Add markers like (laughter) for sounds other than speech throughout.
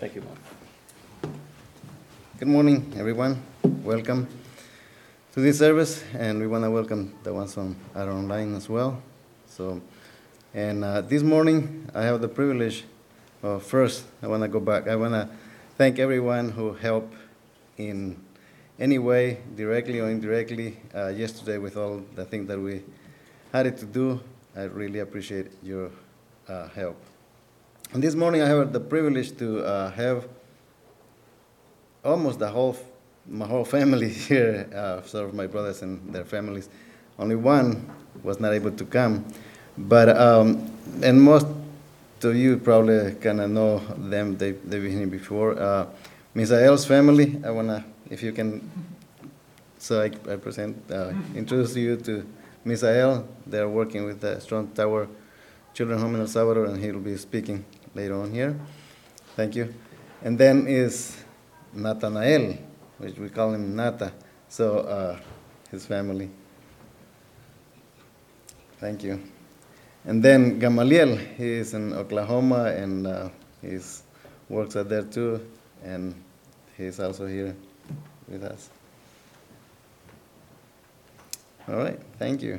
Thank you, Mark. Good morning, everyone. Welcome to this service, and we want to welcome the ones on are online as well. So, and uh, this morning I have the privilege. Well, first I want to go back. I want to thank everyone who helped in any way, directly or indirectly, uh, yesterday with all the things that we had to do. I really appreciate your uh, help. And this morning I have the privilege to uh, have almost the whole, my whole (laughs) family here, uh, sort of my brothers and their families. Only one was not able to come, but um, and most of you probably kind of know them. They they've been here before. Uh, Misael's family. I wanna, if you can, so I, I present, uh, introduce you to Misael. They're working with the Strong Tower Children Home in El Salvador, and he'll be speaking later on here. Thank you. And then is Nathanael, which we call him Nata. So uh, his family. Thank you. And then Gamaliel, he is in Oklahoma and uh, he works out there too, and he's also here with us. All right, thank you.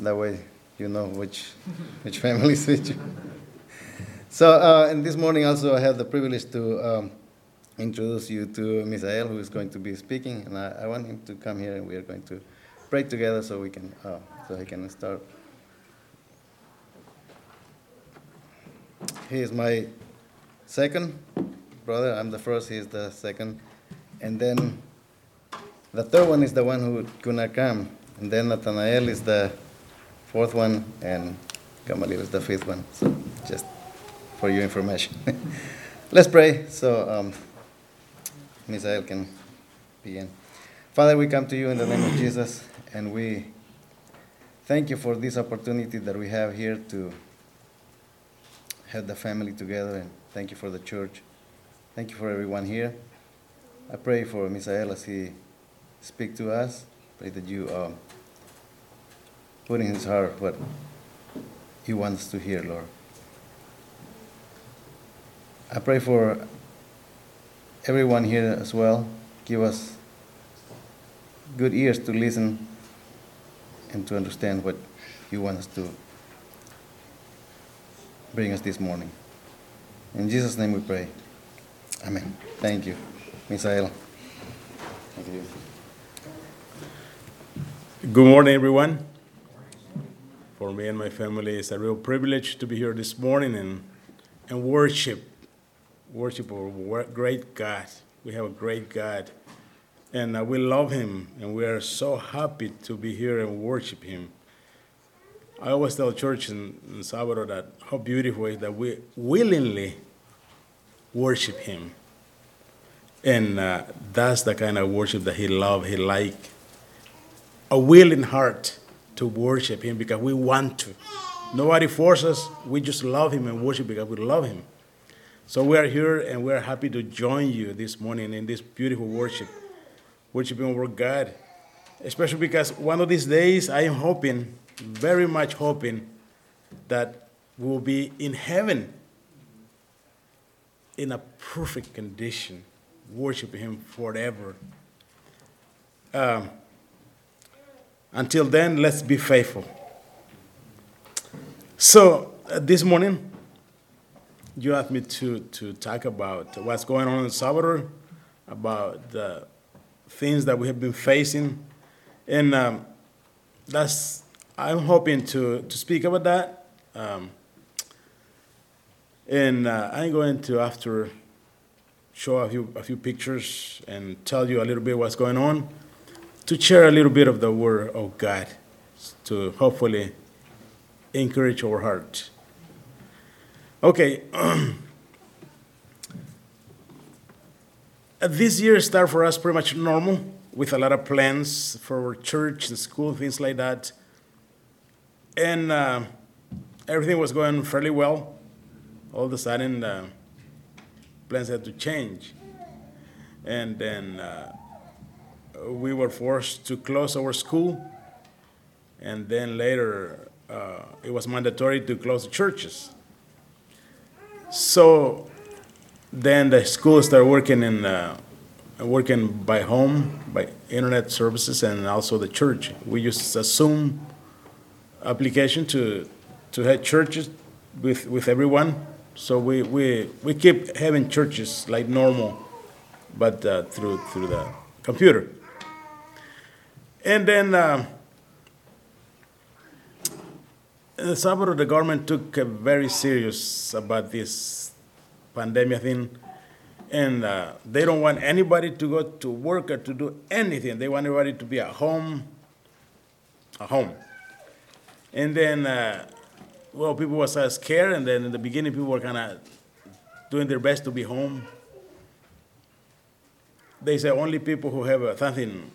That way you know which which (laughs) families which. So, uh, and this morning also I have the privilege to um, introduce you to Misael, who is going to be speaking, and I, I, want him to come here, and we are going to pray together so we can, uh, so he can start. He is my second brother. I'm the first. He is the second, and then the third one is the one who could not come, and then Nathanael is the fourth one, and Gamaliel is the fifth one. So just for your information. (laughs) Let's pray so um, Misael can begin. Father, we come to you in the name of Jesus, and we thank you for this opportunity that we have here to have the family together, and thank you for the church. Thank you for everyone here. I pray for Misael as he speak to us. Pray that you um, put in his heart what he wants to hear, Lord. I pray for everyone here as well. Give us good ears to listen and to understand what you want us to bring us this morning. In Jesus' name we pray. Amen. Thank you. Misael. Thank you. Good morning, everyone. For me and my family, it's a real privilege to be here this morning and, and worship worship our great God. We have a great God. And uh, we love Him, and we are so happy to be here and worship Him. I always tell church in, in that how beautiful it is that we willingly worship Him. And uh, that's the kind of worship that He loves, He like. A willing heart to worship Him because we want to. Nobody forces us. We just love Him and worship because we love Him. So we are here and we are happy to join you this morning in this beautiful worship, worshiping our God. Especially because one of these days I am hoping, very much hoping, that we will be in heaven in a perfect condition, worshiping Him forever. Um, until then, let's be faithful. So, uh, this morning, you asked me to, to talk about what's going on in Salvador, about the things that we have been facing. And um, that's, I'm hoping to, to speak about that. Um, and uh, I'm going to, after, show a few, a few pictures and tell you a little bit what's going on, to share a little bit of the Word of God to hopefully encourage our hearts. Okay. (clears throat) this year started for us pretty much normal, with a lot of plans for our church and school, things like that. And uh, everything was going fairly well. All of a sudden, uh, plans had to change. And then uh, we were forced to close our school. And then later, uh, it was mandatory to close the churches. So then the school started working in uh, working by home, by internet services, and also the church. We use a Zoom application to to have churches with with everyone. So we we, we keep having churches like normal, but uh, through through the computer. And then. Uh, El Salvador, the government took uh, very serious about this pandemic thing, and uh, they don't want anybody to go to work or to do anything. They want everybody to be at home, at home. And then, uh, well, people were so scared, and then in the beginning, people were kind of doing their best to be home. They say only people who have uh, something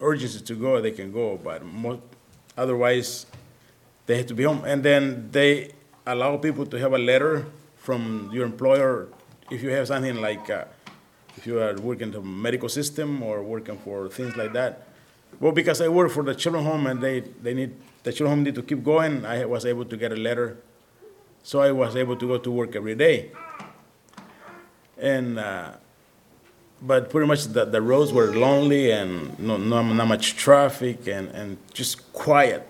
urgency to go, they can go, but most, otherwise, they have to be home. And then they allow people to have a letter from your employer if you have something like uh, if you are working in the medical system or working for things like that. Well, because I work for the children home and they, they need the children home need to keep going, I was able to get a letter, so I was able to go to work every day. And uh, but pretty much the, the roads were lonely and no, no, not much traffic and, and just quiet.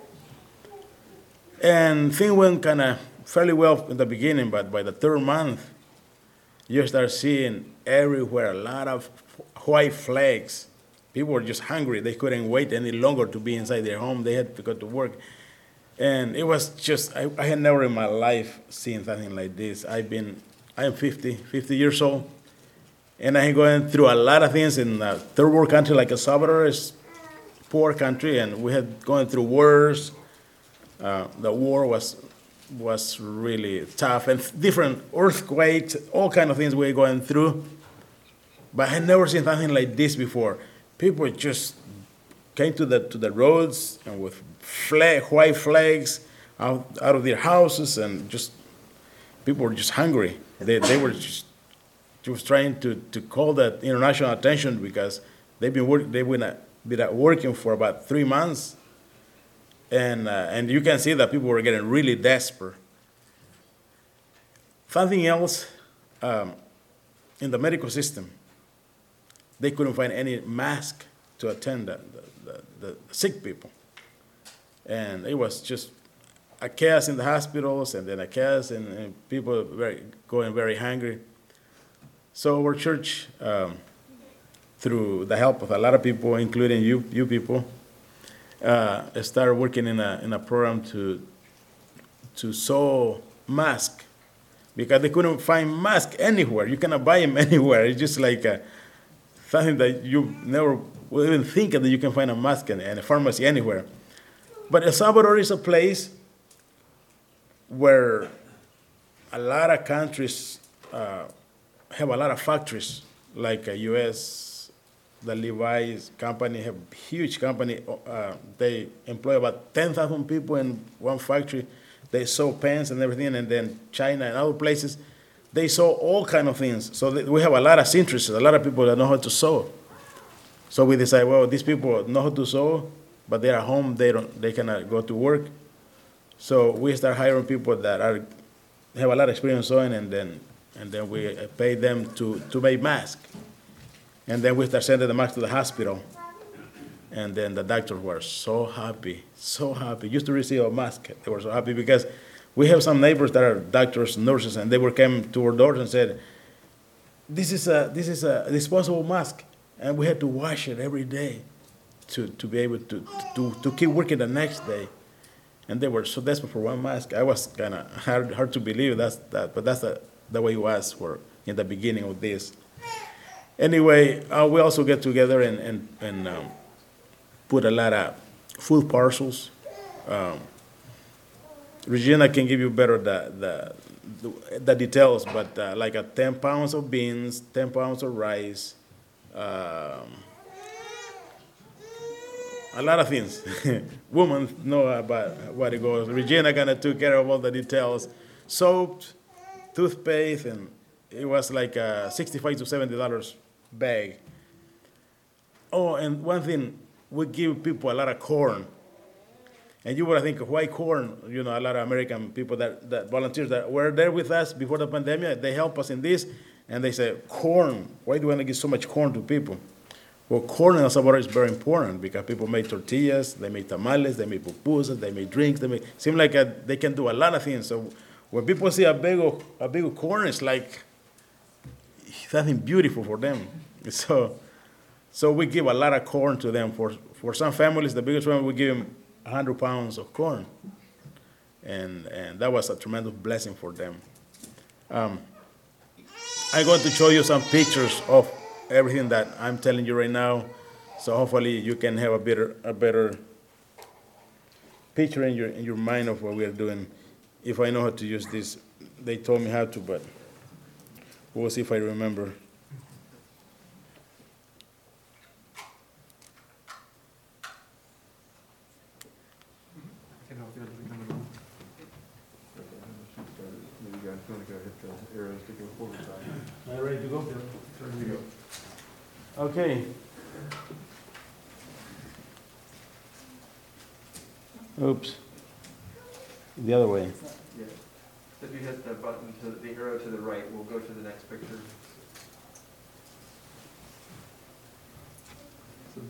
And things went kind of fairly well in the beginning, but by the third month, you start seeing everywhere a lot of white flags. People were just hungry. They couldn't wait any longer to be inside their home. They had to go to work. And it was just, I, I had never in my life seen something like this. I've been, I am 50, 50 years old, and I'm going through a lot of things in a third world country like El Salvador poor country, and we had going through wars. Uh, the war was was really tough and different earthquakes, all kind of things we were going through. But I had never seen something like this before. People just came to the to the roads and with flag, white flags out, out of their houses and just people were just hungry. They, they were just, just trying to, to call that international attention because they've been work, they've been, been working for about three months and, uh, and you can see that people were getting really desperate. Something else um, in the medical system, they couldn't find any mask to attend the, the, the, sick people. And it was just a chaos in the hospitals and then a chaos and, and people very, going very hungry. So our church, um, through the help of a lot of people, including you, you people, uh, started working in a, in a program to, to sew masks because they couldn't find masks anywhere. You cannot buy them (laughs) anywhere. It's just like a, something that you never would even think that you can find a mask in, in a pharmacy anywhere. But El Salvador is a place where a lot of countries uh, have a lot of factories, like a U.S., the Levi's company have huge company. Uh, they employ about 10,000 people in one factory. They sew pants and everything, and then China and other places, they sew all kind of things. So we have a lot of seamstresses, a lot of people that know how to sew. So we decide, well, these people know how to sew, but they're home, they don't, they cannot go to work. So we start hiring people that are have a lot of experience sewing, and then and then we pay them to to make masks. And then we sending them back to the hospital. And then the doctors were so happy, so happy. Used to receive a mask. They were so happy because we have some neighbors that are doctors, nurses, and they were came to our doors and said, "This is a this is a disposable mask, and we had to wash it every day to, to be able to, to to keep working the next day." And they were so desperate for one mask. I was kind of hard hard to believe that's that, but that's the, the way it was for in the beginning of this. Anyway, uh, we also get together and, and, and um, put a lot of food parcels. Um, Regina can give you better the, the, the, details, but uh, like a 10 pounds of beans, 10 pounds of rice, um, a lot of things. (laughs) Women know about what it goes. Regina kind of took care of all the details. Soap, toothpaste, and it was like uh, 65 to 70 dollars bag. Oh, and one thing, we give people a lot of corn. And you would think, why corn? You know, a lot of American people that, that volunteers that were there with us before the pandemic, they help us in this. And they say, corn, why do we want to give so much corn to people? Well, corn in El Salvador is very important because people make tortillas, they make tamales, they make pupusas, they make drinks, they make, seem like a, they can do a lot of things. So when people see a big, a big corn, it's like something beautiful for them. So, so we give a lot of corn to them. For, for some families, the biggest one, we give them 100 pounds of corn. And, and that was a tremendous blessing for them. Um, I'm going to show you some pictures of everything that I'm telling you right now. So hopefully you can have a better, a better picture in your, in your mind of what we are doing. If I know how to use this, they told me how to, but we'll see if I remember. Can help you with the number one. Maybe you guys want to go hit the arrows to go forward side. Are you ready to go? There you go. Okay. Oops. The other way. Yeah. So if you hit the button to, the arrow to the right, we'll go to the next picture. So,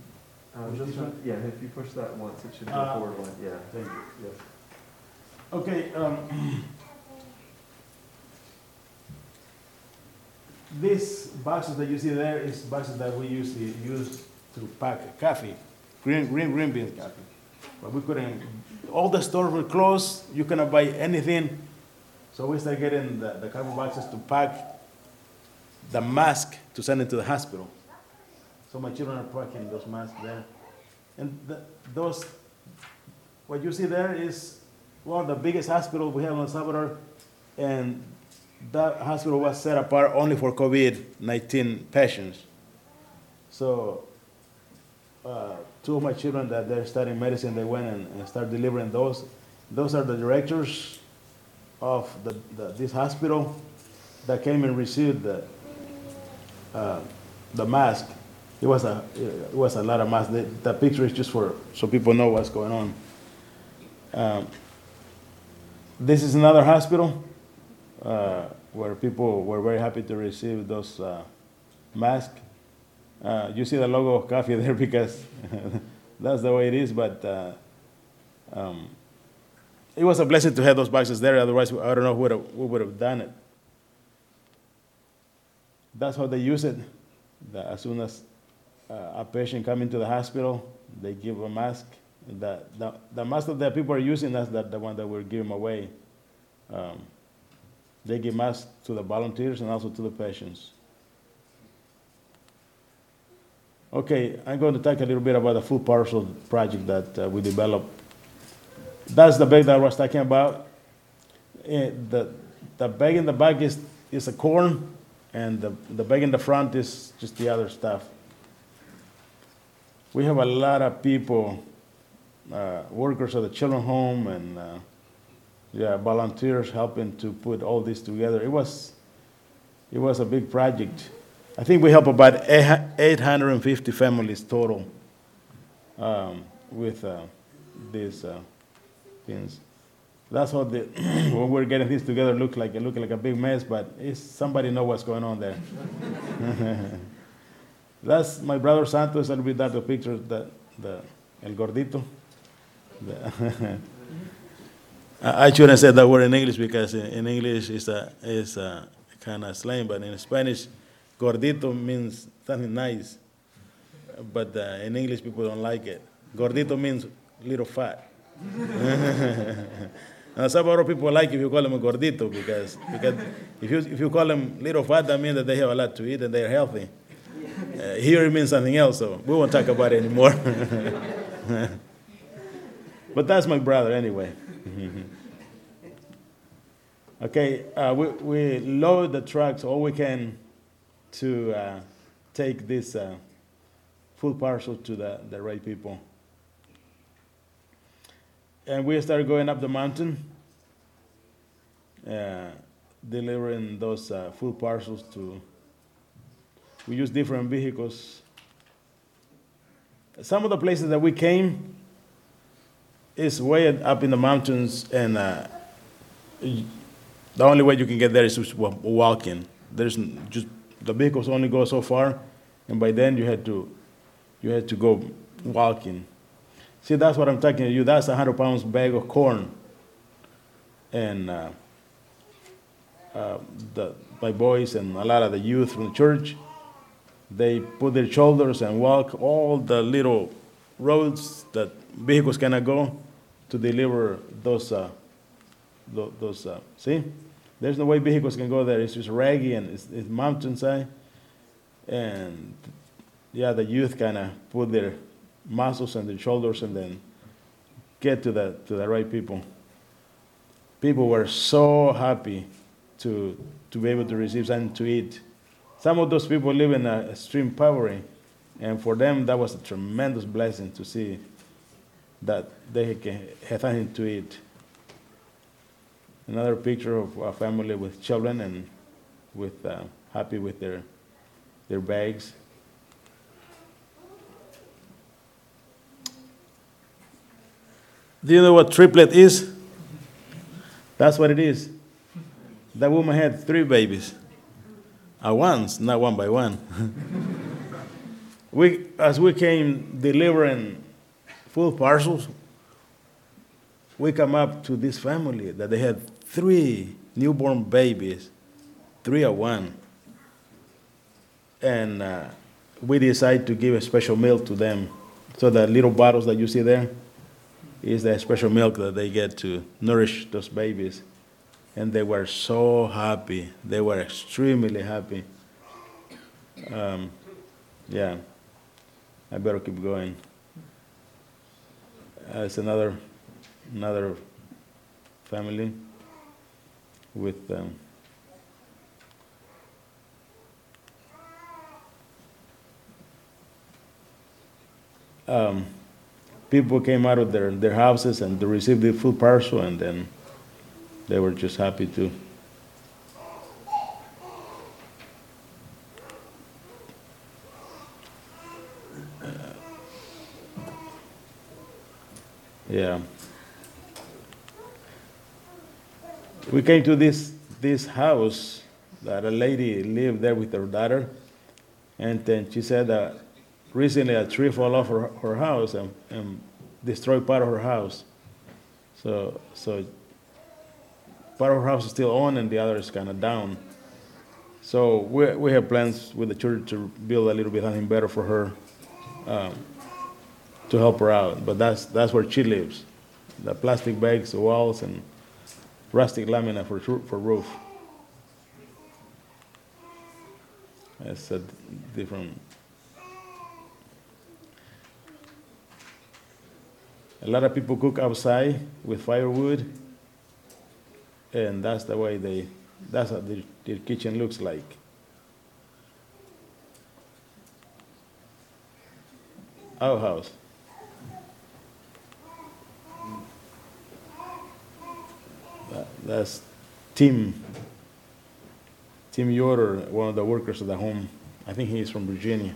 uh, Push this this one- one? Yeah, if you push that once, it should go Uh, forward one, yeah. Thank you. Yes. Okay, um, (clears throat) these boxes that you see there is boxes that we usually use to pack coffee, green, green, green bean coffee. But we couldn't, all the stores were closed, you cannot buy anything. So we started getting the, the cardboard boxes to pack the mask to send it to the hospital. So my children are packing those masks there. And the, those, what you see there is one of the biggest hospitals we have in El Salvador, and that hospital was set apart only for COVID-19 patients. So, uh, two of my children that they're studying medicine, they went and, and started delivering those. Those are the directors of the, the, this hospital that came and received the, uh, the mask. It was a, it was a lot of masks. The, the picture is just for, so people know what's going on. Um, this is another hospital uh, where people were very happy to receive those uh, masks. Uh, you see the logo of coffee (laughs) there because (laughs) that's the way it is, but uh, um, it was a blessing to have those boxes there. Otherwise, I don't know who would have, done it. That's how they use it. The, as soon as uh, a patient comes into the hospital, they give a mask. The, the, the mask that people are using, that's the, the one that we're giving away. Um, they give masks to the volunteers and also to the patients. Okay, I'm going to talk a little bit about the food parcel project that uh, we developed. That's the bag that I was talking about. Eh, the, the bag in the back is, is a corn, and the, the bag in the front is just the other stuff. We have a lot of people, uh, workers at the children's home, and uh, yeah, volunteers helping to put all this together. It was, it was a big project. I think we help about 850 families total um, with uh, these uh, things. That's how the, (clears throat) when we're getting this together, look like it look like a big mess, but somebody know what's going on there. (laughs) That's my brother Santos. I'll be that the picture the the el gordito. The- (laughs) I I shouldn't say that word in English because in in English it's a it's a kind of slang, but in Spanish, gordito means something nice, but uh, in English people don't like it. Gordito means little fat. (laughs) And some people like if you call them gordito because, because if, you, if you call them little fat, that means that they have a lot to eat and they're healthy. Uh, here it means something else, so we won't talk about it anymore. (laughs) but that's my brother anyway. (laughs) okay, uh, we, we load the trucks all we can to uh, take this uh, food parcel to the, the right people. And we started going up the mountain, uh, delivering those uh, food parcels to. We use different vehicles. Some of the places that we came is way up in the mountains, and uh, the only way you can get there is walking. there's just, the vehicles only go so far, and by then you had to, you had to go walking. See, that's what I'm talking to you, that's a hundred pounds bag of corn. And, uh, uh, the, my boys and a lot of the youth from the church, they put their shoulders and walk all the little roads that vehicles cannot go to deliver those, uh, those, uh, see? There's no way vehicles can go there, it's just raggy and it's, it's mountainside. And, yeah, the youth kind of put their muscles and the shoulders and then get to the, to the right people. People were so happy to, to be able to receive something to eat. Some of those people live in extreme poverty, and for them, that was a tremendous blessing to see that they have something to eat. Another picture of a family with children and with uh, happy with their their bags. Do you know what triplet is? That's what it is. That woman had three babies at once, not one by one. (laughs) we, as we came delivering full parcels, we come up to this family that they had three newborn babies, three at one. And uh, we decided to give a special meal to them. So the little bottles that you see there is the special milk that they get to nourish those babies. And they were so happy. They were extremely happy. Um, yeah, I better keep going. Uh, it's another, another family with. Um, um, people came out of their, their houses and they received the food parcel and then they were just happy to. Uh, yeah. We came to this, this house that a lady lived there with her daughter. And then she said that recently a tree fell off her, her house and, and destroyed part of her house. So, so part of her house is still on and the other is kind of down. So we, we have plans with the church to build a little bit something better for her, um, to help her out. But that's, that's where she lives. The plastic bags, the walls, and rustic laminate for, for roof. It's a different. A lot of people cook outside with firewood, and that's the way they, that's what their, their kitchen looks like. Our house. That- That's Tim, Tim Yoder, one of the workers at the home. I think he is from Virginia.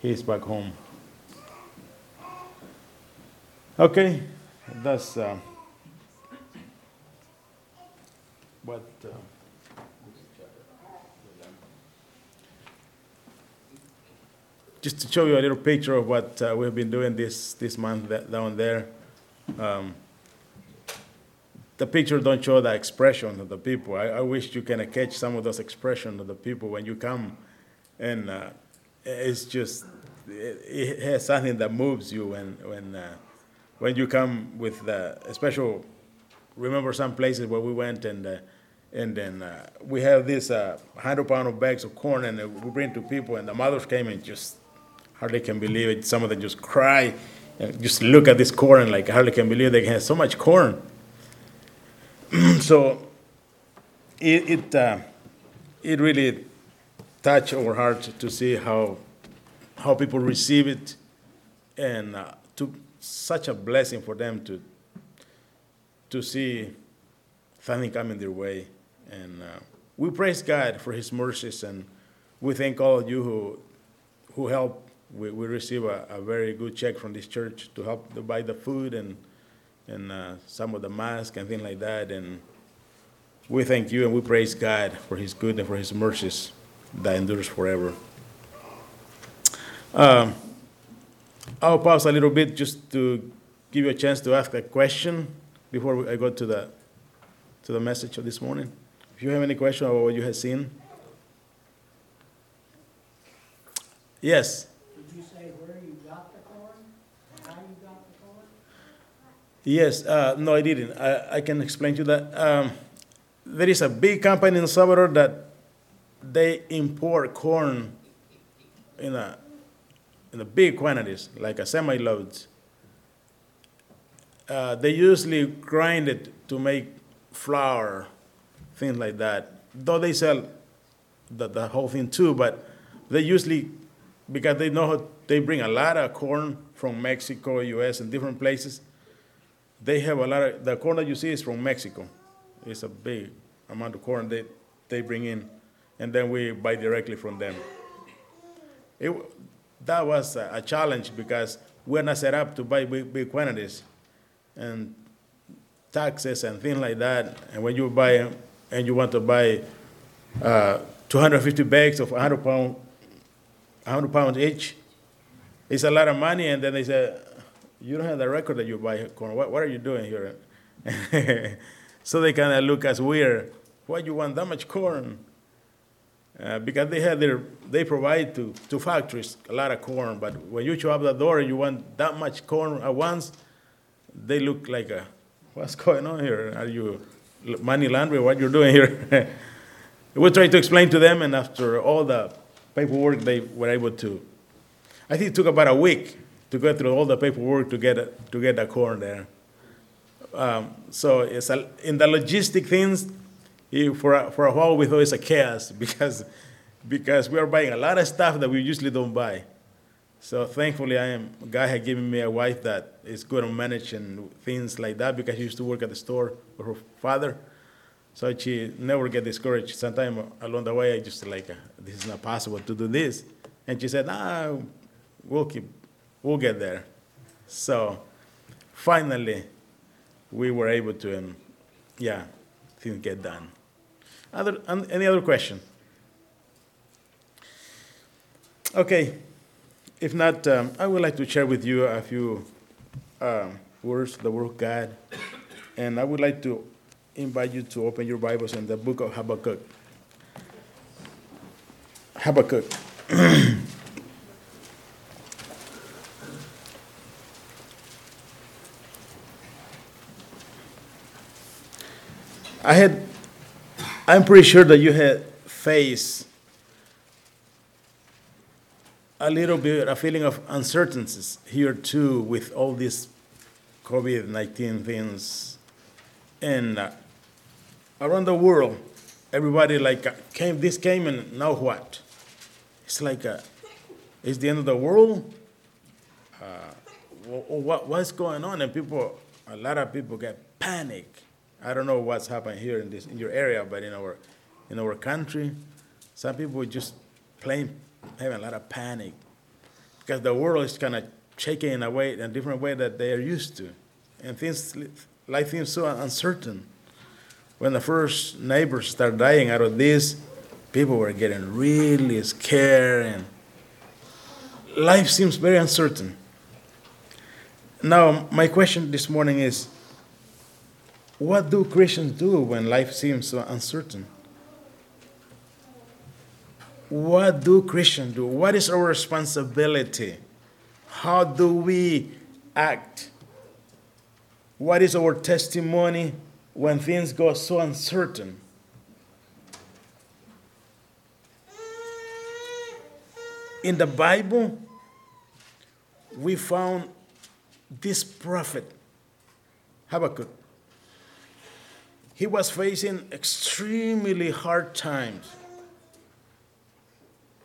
He's back home. Okay, that's uh, what. Uh, just to show you a little picture of what uh, we've been doing this this month down there. Um, the picture don't show the expression of the people. I, I wish you can catch some of those expressions of the people when you come, and uh, it's just it, it has something that moves you when when uh, when you come with the special. Remember some places where we went and uh, and then uh, we have this uh, hundred pound of bags of corn and uh, we bring to people and the mothers came and just hardly can believe it. Some of them just cry and just look at this corn and like hardly can believe they have so much corn. (clears throat) so it it, uh, it really touched our heart to see how how people receive it and uh, to such a blessing for them to to see something coming their way. And uh, we praise god for his mercies and we thank all of you who who help. We, we receive a, a very good check from this church to help to buy the food and and uh, some of the masks and things like that. And we thank you and we praise God for his goodness, for his mercies that endures forever. Um, I'll pause a little bit just to give you a chance to ask a question before I go to the, to the message of this morning. If you have any question about what you have seen. Yes. Did you say where you got the corn? How you got the corn? Yes, uh, no, I didn't. I, I can explain to you that. Um, there is a big company in El Salvador that they import corn in a in a big quantities, like a semi loads. Uh, they usually grind it to make flour, things like that. Though they sell the, the whole thing too, but they usually because they know how, they bring a lot of corn from Mexico, U.S., and different places. They have a lot of the corn that you see is from Mexico. It's a big amount of corn they they bring in, and then we buy directly from them. It, that was a, a challenge because we're not set up to buy big, big quantities, and taxes and things like that. And when you buy and you want to buy uh, 250 bags of 100 pound 100 pounds each. It's a lot of money, and then they say, You don't have the record that you buy corn. What, what are you doing here? (laughs) so they kind of look as weird. Why do you want that much corn? Uh, because they have their, they provide to, to factories a lot of corn, but when you show up the door and you want that much corn at once, they look like, a, what's going on here? Are you money laundering? What you're doing here? (laughs) we try to explain to them, and after all the paperwork they were able to. I think it took about a week to go through all the paperwork to get to get the corn there. Um, so it's a, in the logistic things, for a, for a while we thought it's a chaos (laughs) because because we are buying a lot of stuff that we usually don't buy. So thankfully, I am God had given me a wife that is good on managing things like that because she used to work at the store with her father. So she never get discouraged. Sometimes along the way, I just like, this is not possible to do this. And she said, ah, we'll keep, we'll get there. So finally, we were able to, um, yeah, things get done. Other, any other question? Okay, if not, um, I would like to share with you a few um, words, the word of God, and I would like to invite you to open your Bibles in the book of Habakkuk. Habakkuk. (clears throat) I had, I'm pretty sure that you had faced a little bit a feeling of uncertainties here too with all these COVID 19 things. And uh, around the world, everybody like uh, came, this came, and now what? It's like, uh, it's the end of the world. Uh, what, what's going on? And people, a lot of people get panic. I don't know what's happening here in this in your area, but in our in our country, some people just plain having a lot of panic. Because the world is kind of shaking in a way, in a different way that they are used to, and things life seems so uncertain. When the first neighbors started dying out of this, people were getting really scared and life seems very uncertain. Now, my question this morning is what do Christians do when life seems so uncertain? What do Christians do? What is our responsibility? How do we act? What is our testimony when things go so uncertain. In the Bible, we found this prophet, Habakkuk. He was facing extremely hard times.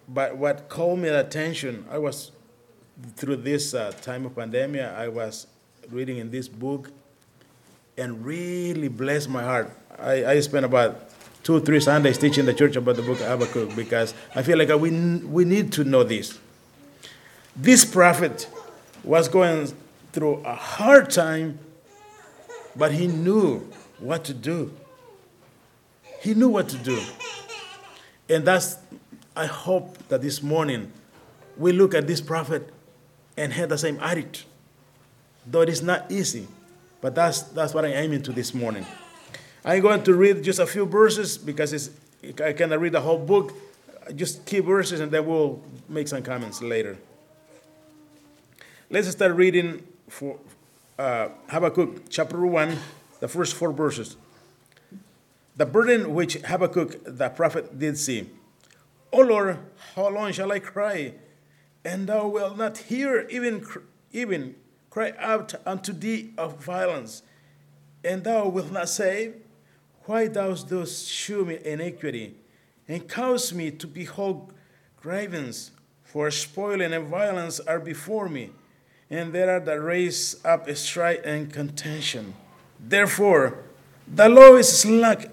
But what called me attention, I was through this uh, time of pandemic, I was reading in this book and really blessed my heart. I, I spent about two three Sundays teaching the church about the book of Habakkuk because I feel like we, we need to know this. This prophet was going through a hard time, but he knew what to do. He knew what to do. And that's, I hope that this morning we look at this prophet and have the same attitude. Though it is not easy, but that's, that's what I'm aiming to this morning. I'm going to read just a few verses because it's, I cannot read the whole book, just key verses, and then we'll make some comments later. Let's start reading for uh, Habakkuk chapter 1, the first four verses. The burden which Habakkuk the prophet did see. O Lord, how long shall I cry, and thou wilt not hear, even, even cry out unto thee of violence, and thou wilt not save? Why dost thou shew me iniquity, and cause me to behold grievance? For spoiling and violence are before me, and there are that raise up strife and contention. Therefore, the law is slack,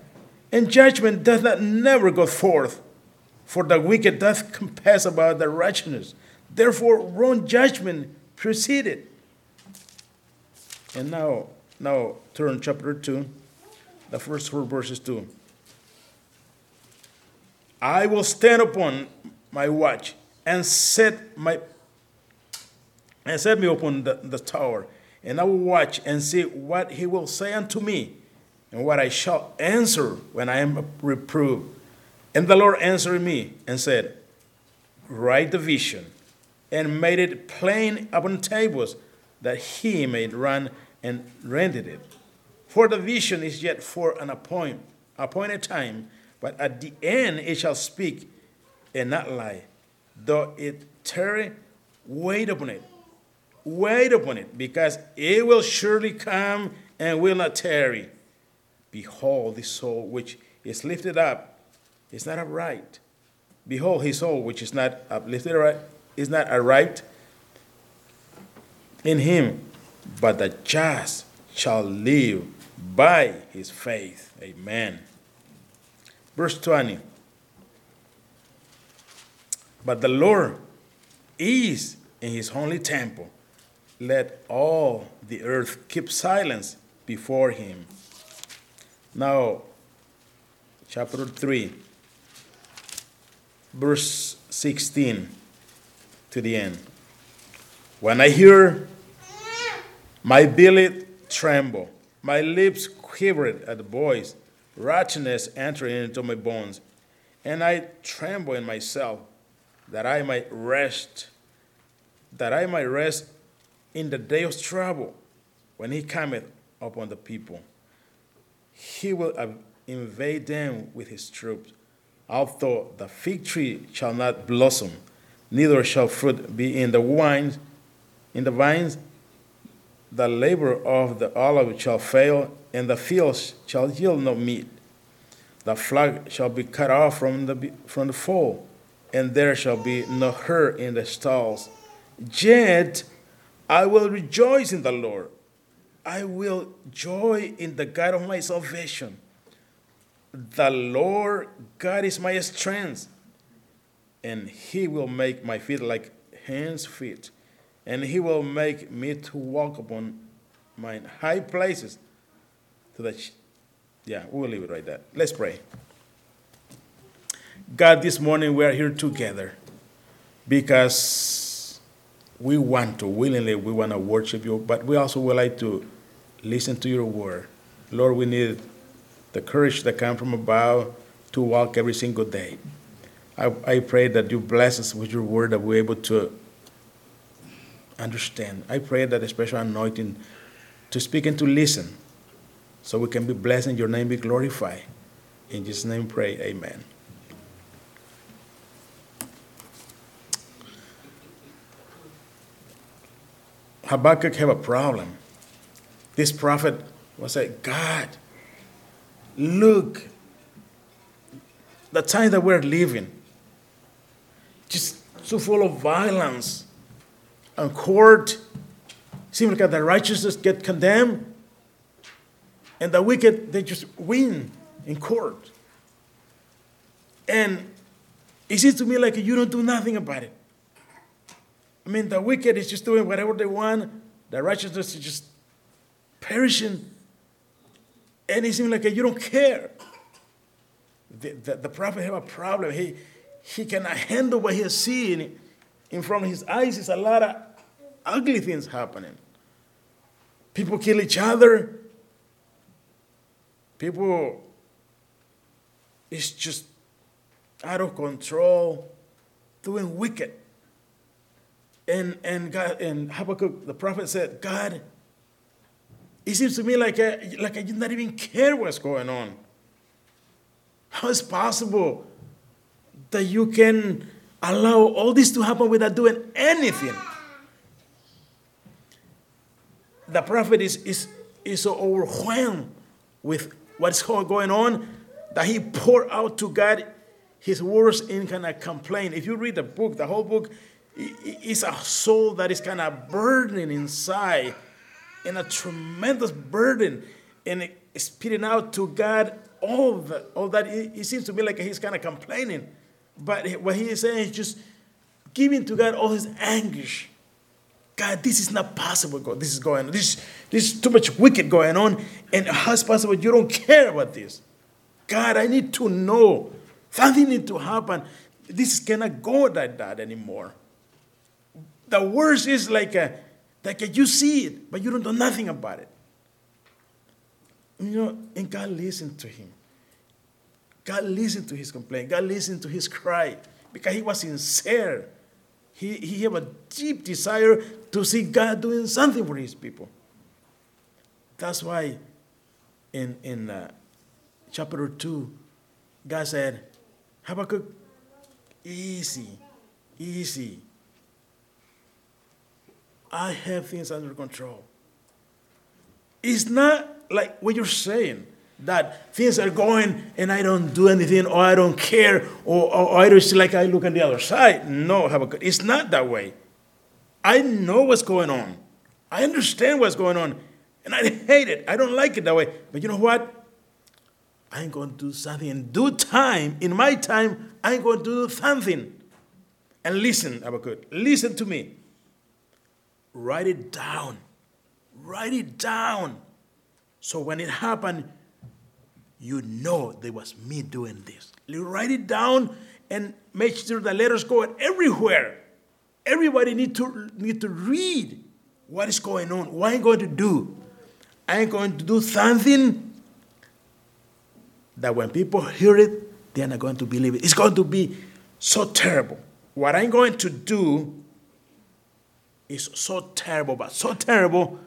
and judgment doth not never go forth. For the wicked doth compass about the righteousness. Therefore, wrong judgment proceeded. And now, now turn chapter 2, the first four verses 2. I will stand upon my watch and set my and set me upon the, the tower, and I will watch and see what he will say unto me, and what I shall answer when I am reproved. And the Lord answered me and said, Write the vision, and made it plain upon tables, that he may run and rented it. For the vision is yet for an appoint, appointed time, but at the end it shall speak and not lie. Though it tarry, wait upon it. Wait upon it, because it will surely come and will not tarry. Behold, the soul which is lifted up is not upright. Behold, his soul which is not uplifted right, is not upright in him, but the just shall live by his faith. Amen. Verse 20. But the Lord is in his holy temple. Let all the earth keep silence before him. Now, chapter 3, verse 16 to the end. When I hear my belly tremble, my lips quivered at the voice, wretchedness entering into my bones, and I tremble in myself that I might rest, that I might rest in the day of trouble when he cometh upon the people. He will invade them with his troops. Although the fig tree shall not blossom, neither shall fruit be in the wines, in the vines, the labor of the olive shall fail, and the fields shall yield no meat. The flock shall be cut off from the, from the fold, and there shall be no herd in the stalls. Yet I will rejoice in the Lord. I will joy in the God of my salvation. The Lord God is my strength, and He will make my feet like hands' feet, and He will make me to walk upon my high places. To the, yeah, we'll leave it right there. Let's pray. God, this morning we are here together because we want to, willingly, we want to worship you, but we also would like to listen to your word. Lord, we need the courage that comes from above to walk every single day. I, I pray that you bless us with your word that we're able to understand. I pray that a special anointing to speak and to listen so we can be blessed and your name be glorified. In Jesus' name pray, amen. Habakkuk have a problem. This prophet was like, God, look, the time that we're living, just so full of violence and court. Seems like the righteous get condemned, and the wicked they just win in court. And it seems to me like you don't do nothing about it. I mean, the wicked is just doing whatever they want. The righteousness is just perishing. And it seems like you don't care. the, the, the prophet have a problem. He, he cannot handle what he is seeing in front of his eyes. Is a lot of ugly things happening. People kill each other. People, it's just out of control, doing wicked. And and God and Habakkuk, the prophet said, God, it seems to me like I, like I did not even care what's going on. How is possible that you can allow all this to happen without doing anything? The prophet is, is, is so overwhelmed with what's going on that he poured out to God his words in kind of complaint. If you read the book, the whole book is a soul that is kind of burning inside and a tremendous burden and spitting out to God all that. All that it, seems to be like he's kind of complaining, but what he is saying is just giving to God all his anguish. God, this is not possible. God, this is going on. This, this is too much wicked going on, and how's possible you don't care about this? God, I need to know. Something need to happen. This cannot go like that anymore. The worst is like a that you see it, but you don't know nothing about it. You know, and God listened to him. God listened to his complaint. God listened to his cry because he was sincere. He, he had a deep desire to see God doing something for his people. That's why in, in uh, chapter 2, God said, Habakkuk, easy, easy. I have things under control. It's not like what you're saying that things are going and I don't do anything or I don't care or, or, or I don't see like I look on the other side. No, Habakkuk, it's not that way. I know what's going on. I understand what's going on. And I hate it. I don't like it that way. But you know what? I'm going to do something in due time. In my time, I'm going to do something. And listen, Habakkuk, listen to me. Write it down. Write it down. So when it happened, you know there was me doing this. You write it down and make sure the letters go everywhere. Everybody need to need to read what is going on. What I'm going to do. I'm going to do something that when people hear it, they're not going to believe it. It's going to be so terrible. What I'm going to do is so terrible, but so terrible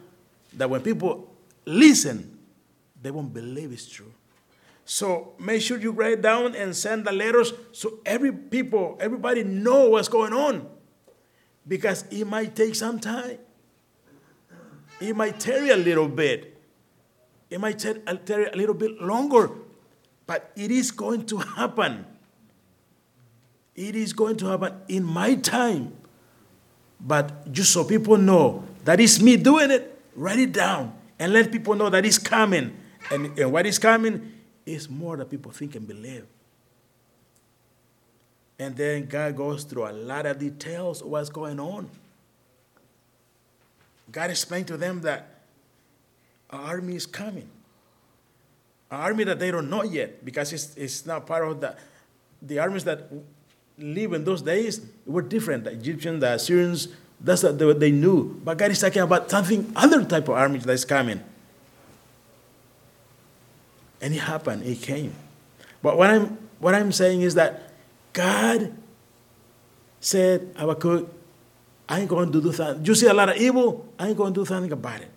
that when people listen, they won't believe it's true. So make sure you write down and send the letters so every people, everybody know what's going on. Because it might take some time. It might tarry a little bit. It might uh, tarry a little bit longer. But it is going to happen. It is going to happen in my time. But just so people know that it's me doing it, write it down and let people know that it's coming. And, and what is coming is more than people think and believe. And then God goes through a lot of details of what's going on. God explained to them that an army is coming. An army that they don't know yet because it's, it's not part of the, the armies that live in those days were different. The Egyptians, the Assyrians, that's what they knew. But God is talking about something, other type of army that's coming. And it happened, it came. But what I'm, what I'm saying is that God said, Habakkuk, I ain't going to do something. You see a lot of evil, I ain't going to do something about it.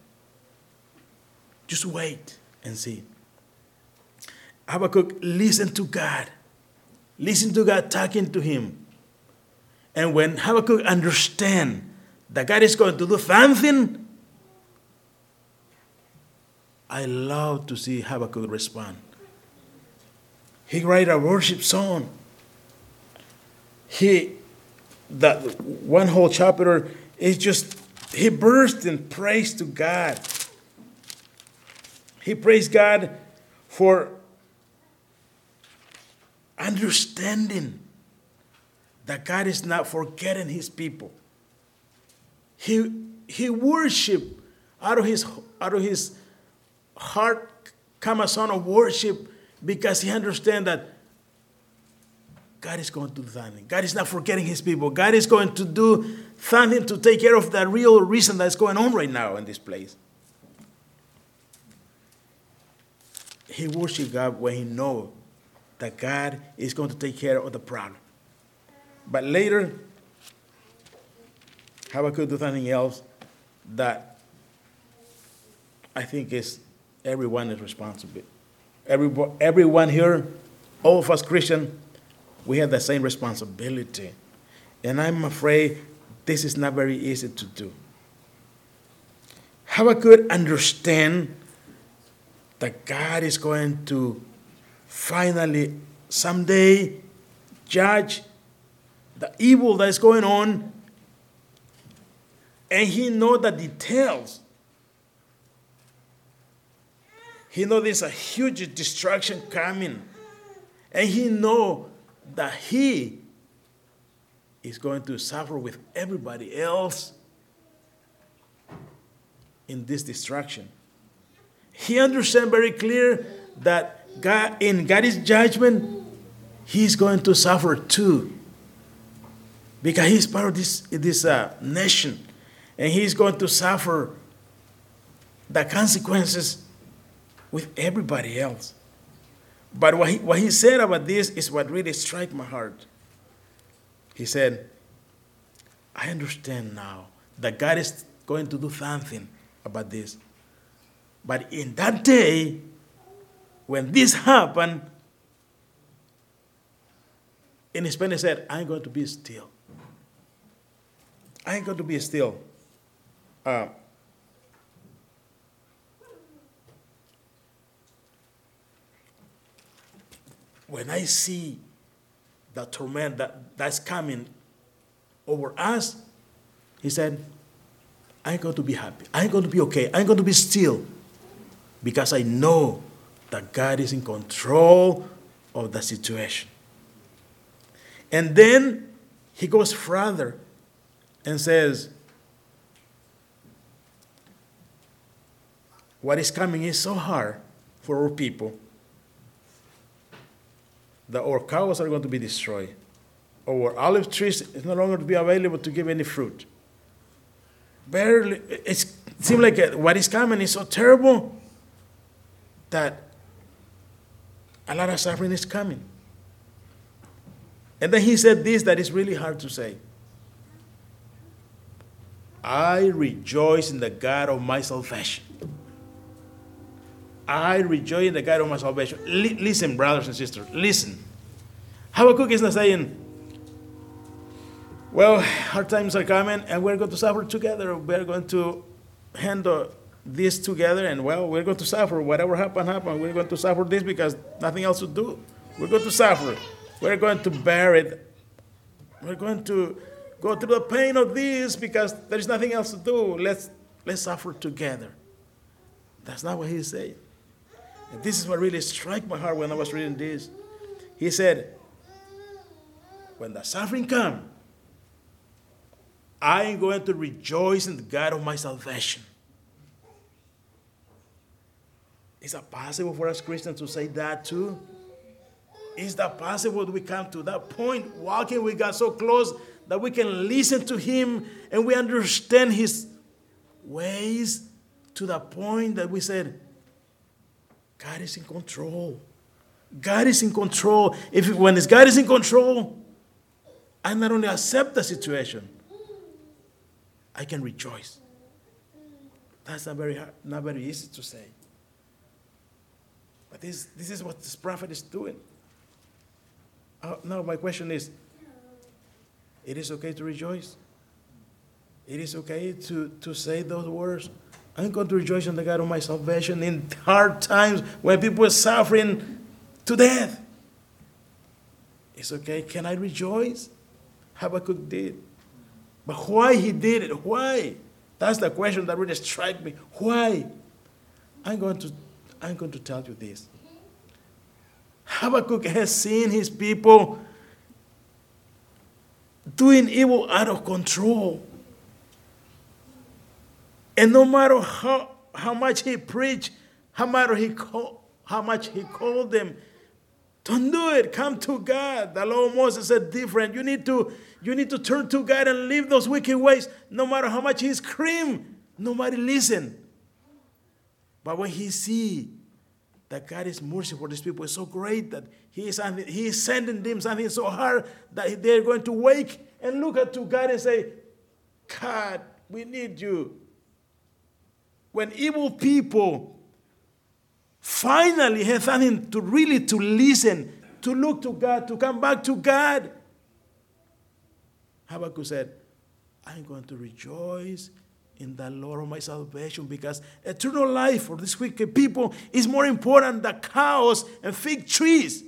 Just wait and see. Habakkuk, listen to God. Listen to God talking to him. And when Habakkuk understand that God is going to do something, I love to see Habakkuk respond. He write a worship song. He that one whole chapter is just he burst in praise to God. He praised God for understanding that God is not forgetting his people. He, he worshiped out of his, out of his heart come a song of worship because he understands that God is going to do something. God is not forgetting his people. God is going to do something to take care of the real reason that's going on right now in this place. He worshiped God when he know that God is going to take care of the problem. But later, Habakkuk do something else that I think is everyone is responsible. Everyone, everyone here, all of us Christian, we have the same responsibility. And I'm afraid this is not very easy to do. Habakkuk understand that God is going to finally someday judge the evil that is going on and he know the details. He know there's a huge destruction coming. And he know that he is going to suffer with everybody else in this destruction. He understand very clear that God, in God's judgment, he's going to suffer too. Because he's part of this, this uh, nation. And he's going to suffer the consequences with everybody else. But what he, what he said about this is what really struck my heart. He said, I understand now that God is going to do something about this. But in that day, when this happened, in Spanish said, I'm going to be still. I'm going to be still. Uh, when I see the torment that, that's coming over us, he said, I'm going to be happy. I'm going to be okay. I'm going to be still because I know that God is in control of the situation. And then he goes further and says, What is coming is so hard for our people that our cows are going to be destroyed. Our olive trees is no longer to be available to give any fruit. Barely, it seems like what is coming is so terrible that a lot of suffering is coming. And then he said this that is really hard to say. I rejoice in the God of my salvation. I rejoice in the God of my salvation. L- listen, brothers and sisters, listen. Habakkuk is not saying, well, hard times are coming and we're going to suffer together. We're going to handle this together and well we're going to suffer. Whatever happen happen we're going to suffer this because nothing else to do. We're going to suffer. We're going to bear it. We're going to go through the pain of this because there is nothing else to do. Let's let's suffer together. That's not what he said. And this is what really struck my heart when i was reading this. He said when the suffering come i am going to rejoice in the god of my salvation Is it possible for us Christians to say that too? Is that possible that we come to that point, walking with God so close that we can listen to Him and we understand His ways to the point that we said, God is in control. God is in control. If when this God is in control, I not only accept the situation, I can rejoice. That's not very hard, not very easy to say. But this, this is what this prophet is doing. Uh, now, my question is it is okay to rejoice? It is okay to, to say those words. I'm going to rejoice in the God of my salvation in hard times when people are suffering to death. It's okay. Can I rejoice? Habakkuk did. But why he did it? Why? That's the question that really struck me. Why? I'm going to I'm going to tell you this. Habakkuk has seen his people doing evil out of control. And no matter how, how much he preached, how, matter he call, how much he called them Don't do it. Come to God. The law of Moses said different. You need to, you need to turn to God and leave those wicked ways. No matter how much he scream, nobody listen. But when he see that God is mercy for these people, it's so great that he is, he is sending them something so hard that they're going to wake and look at to God and say, God, we need you. When evil people finally have something to really to listen, to look to God, to come back to God, Habakkuk said, I'm going to rejoice in the Lord of my salvation because eternal life for these wicked people is more important than cows and fig trees.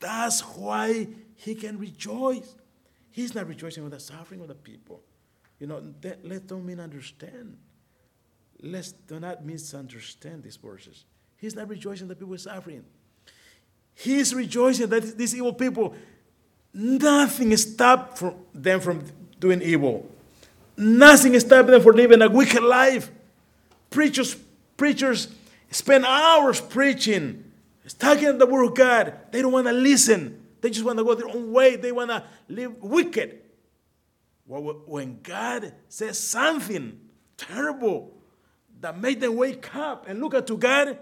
That's why he can rejoice. He's not rejoicing with the suffering of the people. You know, that, let mean understand. Let's do not misunderstand these verses. He's not rejoicing that people are suffering. He's rejoicing that these evil people, nothing stopped from them from doing evil. Nothing stopped them from living a wicked life. Preachers, preachers spend hours preaching, talking the word of God. They don't want to listen. They just want to go their own way. They want to live wicked. When God says something terrible that made them wake up and look at to God,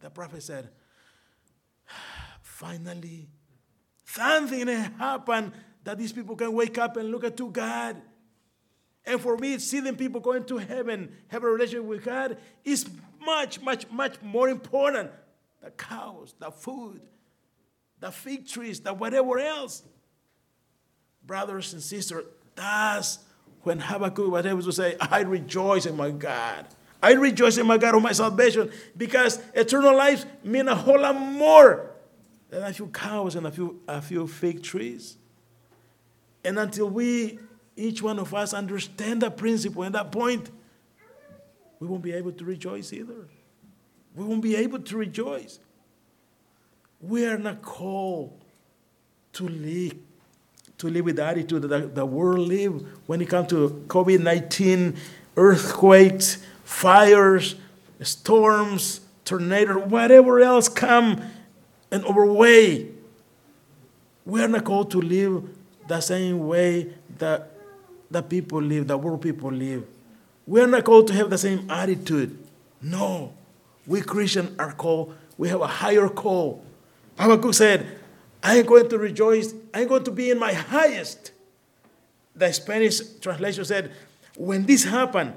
the prophet said, finally, something happened that these people can wake up and look at to God. And for me, seeing people going to heaven, have a relationship with God, is much, much, much more important. The cows, the food, the fig trees, the whatever else. Brothers and sisters, that's when Habakkuk was able to say, I rejoice in my God. I rejoice in my God of my salvation because eternal life means a whole lot more than a few cows and a few, a few fig trees. And until we, each one of us, understand that principle and that point, we won't be able to rejoice either. We won't be able to rejoice. We are not called to live, to live with the attitude that the world live when it comes to COVID-19, earthquakes, fires, storms, tornadoes, whatever else come and way. We are not called to live the same way that the people live, the world people live. We are not called to have the same attitude. No. We Christians are called, we have a higher call. Habakkuk said, I am going to rejoice. I am going to be in my highest. The Spanish translation said, when this happened,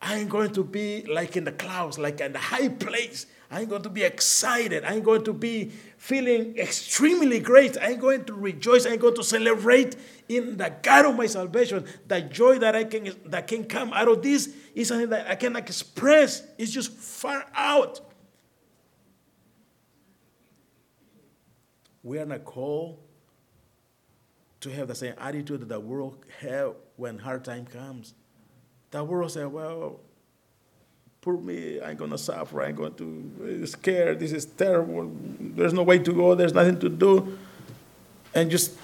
I am going to be like in the clouds, like in the high place. I'm going to be excited. I'm going to be feeling extremely great. I'm going to rejoice. I'm going to celebrate in the God of my salvation. The joy that I can that can come out of this is something that I cannot express. It's just far out. We are not called to have the same attitude that the world have when hard time comes. The world say, well, poor me, I'm gonna suffer, I'm going to scared, this is terrible, there's no way to go, there's nothing to do, and just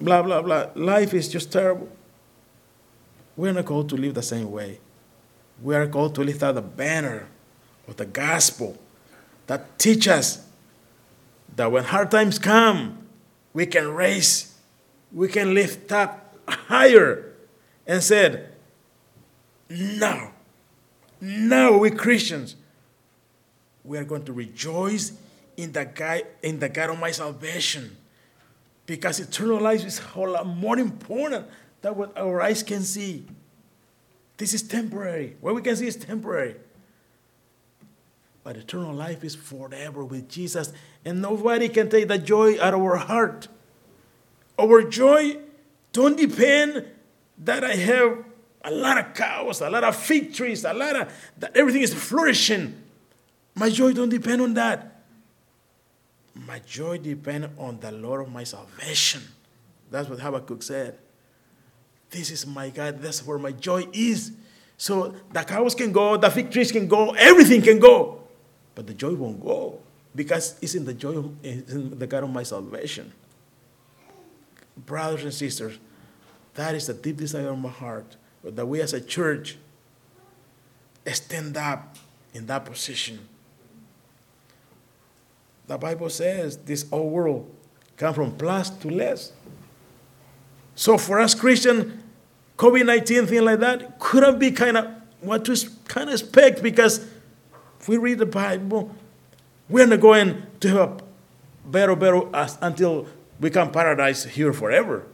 blah blah blah. Life is just terrible. We're not called to live the same way. We are called to lift up the banner of the gospel that teaches us that when hard times come, we can raise, we can lift up higher and said, now, now we Christians, we are going to rejoice in the God, in the God of my salvation. Because eternal life is a whole lot more important than what our eyes can see. This is temporary. What we can see is temporary. But eternal life is forever with Jesus, and nobody can take the joy out of our heart. Our joy don't depend that I have a lot of cows, a lot of fig trees, a lot of that everything is flourishing. My joy don't depend on that. My joy depends on the Lord of my salvation. That's what Habakkuk said. This is my God. That's where my joy is. So the cows can go, the fig trees can go, everything can go, but the joy won't go because it's in the joy of in the God of my salvation. Brothers and sisters, that is the deep desire of my heart that we as a church stand up in that position. The Bible says this old world come from plus to less. So for us Christian, COVID 19 thing like that couldn't be kind of what to kind of expect because if we read the Bible, we're not going to have better, better us until we come paradise here forever.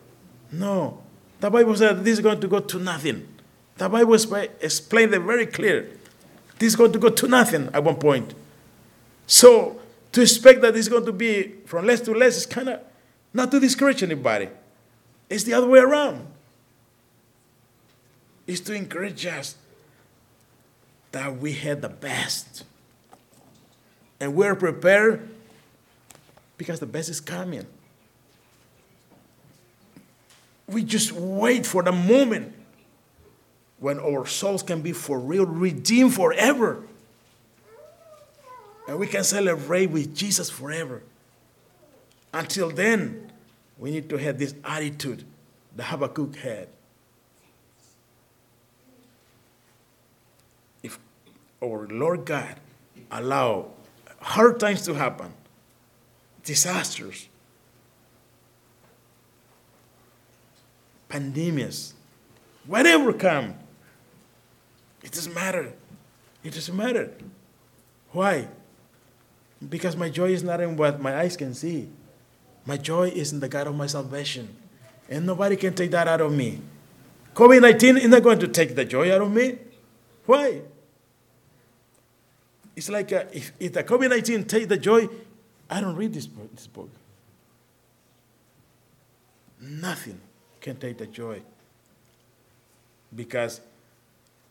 No. The Bible said this is going to go to nothing. The Bible explained it very clear. This is going to go to nothing at one point. So to expect that is going to be from less to less is kind of not to discourage anybody. It's the other way around. It's to encourage us that we had the best. And we're prepared because the best is coming. We just wait for the moment when our souls can be for real redeemed forever. And we can celebrate with Jesus forever. Until then, we need to have this attitude the Habakkuk had. If our Lord God allow hard times to happen, disasters, pandemics, whatever come, it doesn't matter. It doesn't matter. Why? Because my joy is not in what my eyes can see. My joy is in the God of my salvation. And nobody can take that out of me. COVID 19 is not going to take the joy out of me. Why? It's like uh, if, if the COVID 19 take the joy, I don't read this book, this book. Nothing can take the joy because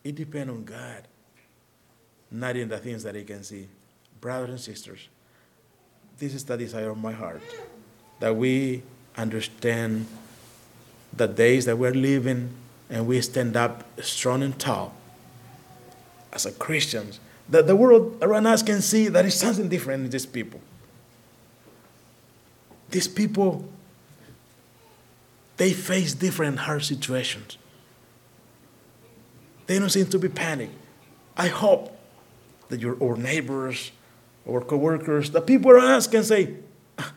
it depends on God, not in the things that He can see. Brothers and sisters, this is the desire of my heart that we understand the days that we're living and we stand up strong and tall as a Christians. That the world around us can see that it's something different in these people. These people, they face different hard situations. They don't seem to be panicked. I hope that your our neighbors, our coworkers, the people around us can say, ah,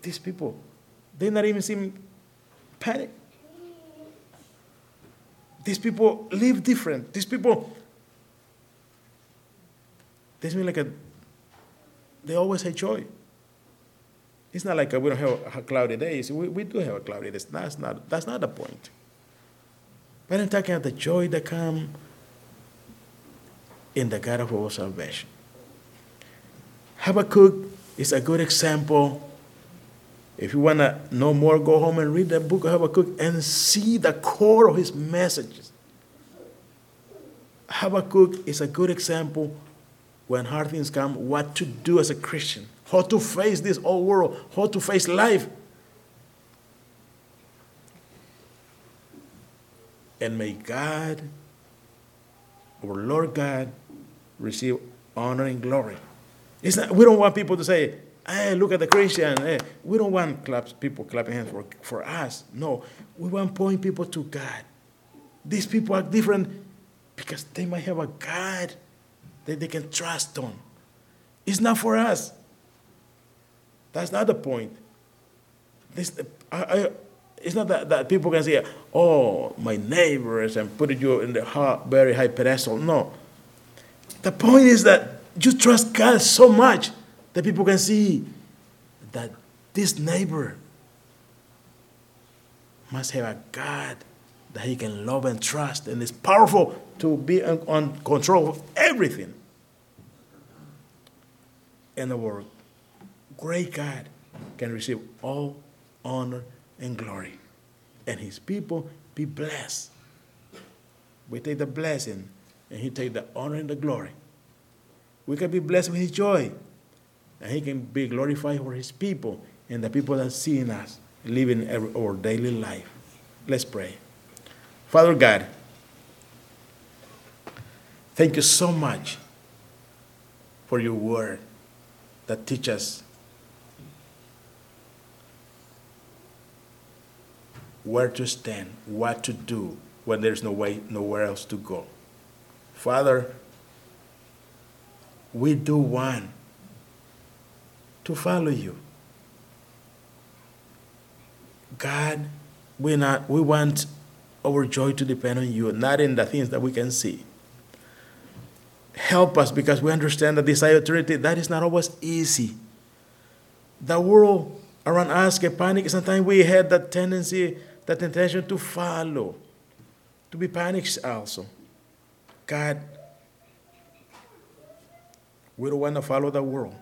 these people, they not even seem panicked. These people live different. These people, they seem like a, they always have joy. It's not like uh, we don't have cloudy days. We, we do have cloudy days. That's not, that's not the point. But I'm talking about the joy that comes in the God of our salvation. Habakkuk is a good example. If you want to know more, go home and read the book of Habakkuk and see the core of his messages. Habakkuk is a good example when hard things come, what to do as a Christian, how to face this old world, how to face life. And may God, our Lord God, receive honor and glory. It's not, we don't want people to say, hey, look at the Christian. Hey. We don't want claps, people clapping hands for, for us. No, we want to point people to God. These people are different because they might have a God that they can trust on. It's not for us. That's not the point. This, I, I, it's not that, that people can say, oh, my neighbors, and put you in the high, very high pedestal. No. The point is that you trust God so much that people can see that this neighbor must have a God that he can love and trust and is powerful to be on, on control of everything. in the our great God can receive all honor and glory. And his people be blessed. We take the blessing and he take the honor and the glory. We can be blessed with his joy. And he can be glorified for his people and the people that see in us living our daily life. Let's pray. Father God, thank you so much for your word that teaches where to stand, what to do when there's no way, nowhere else to go. Father, we do want to follow you. God, we not we want our joy to depend on you, not in the things that we can see. Help us because we understand that this eternity that is not always easy. The world around us get panic. Sometimes we had that tendency, that intention to follow, to be panicked also. God, we don't want to follow the world.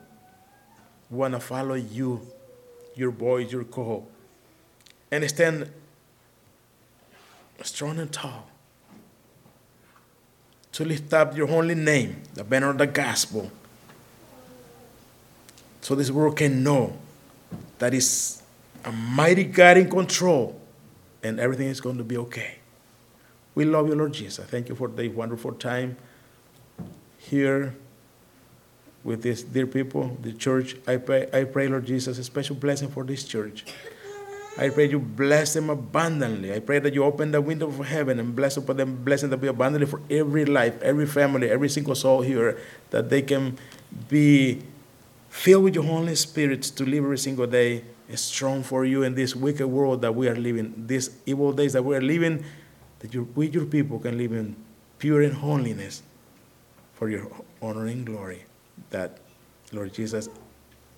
We want to follow you, your voice, your call, and stand strong and tall to lift up your holy name, the banner of the gospel, so this world can know that is a mighty God in control and everything is going to be okay. We love you, Lord Jesus. Thank you for the wonderful time here with these dear people, the church. I pray, I pray, Lord Jesus, a special blessing for this church. I pray you bless them abundantly. I pray that you open the window of heaven and bless upon them blessing that be abundantly for every life, every family, every single soul here, that they can be filled with your Holy Spirit to live every single day strong for you in this wicked world that we are living, these evil days that we are living, that your, we, your people, can live in pure and holiness for your honor and glory. That, Lord Jesus,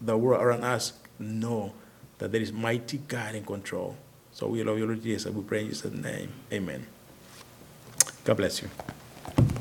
the world around us know that there is mighty God in control. So we love you, Lord Jesus. We pray in Jesus' name. Amen. God bless you.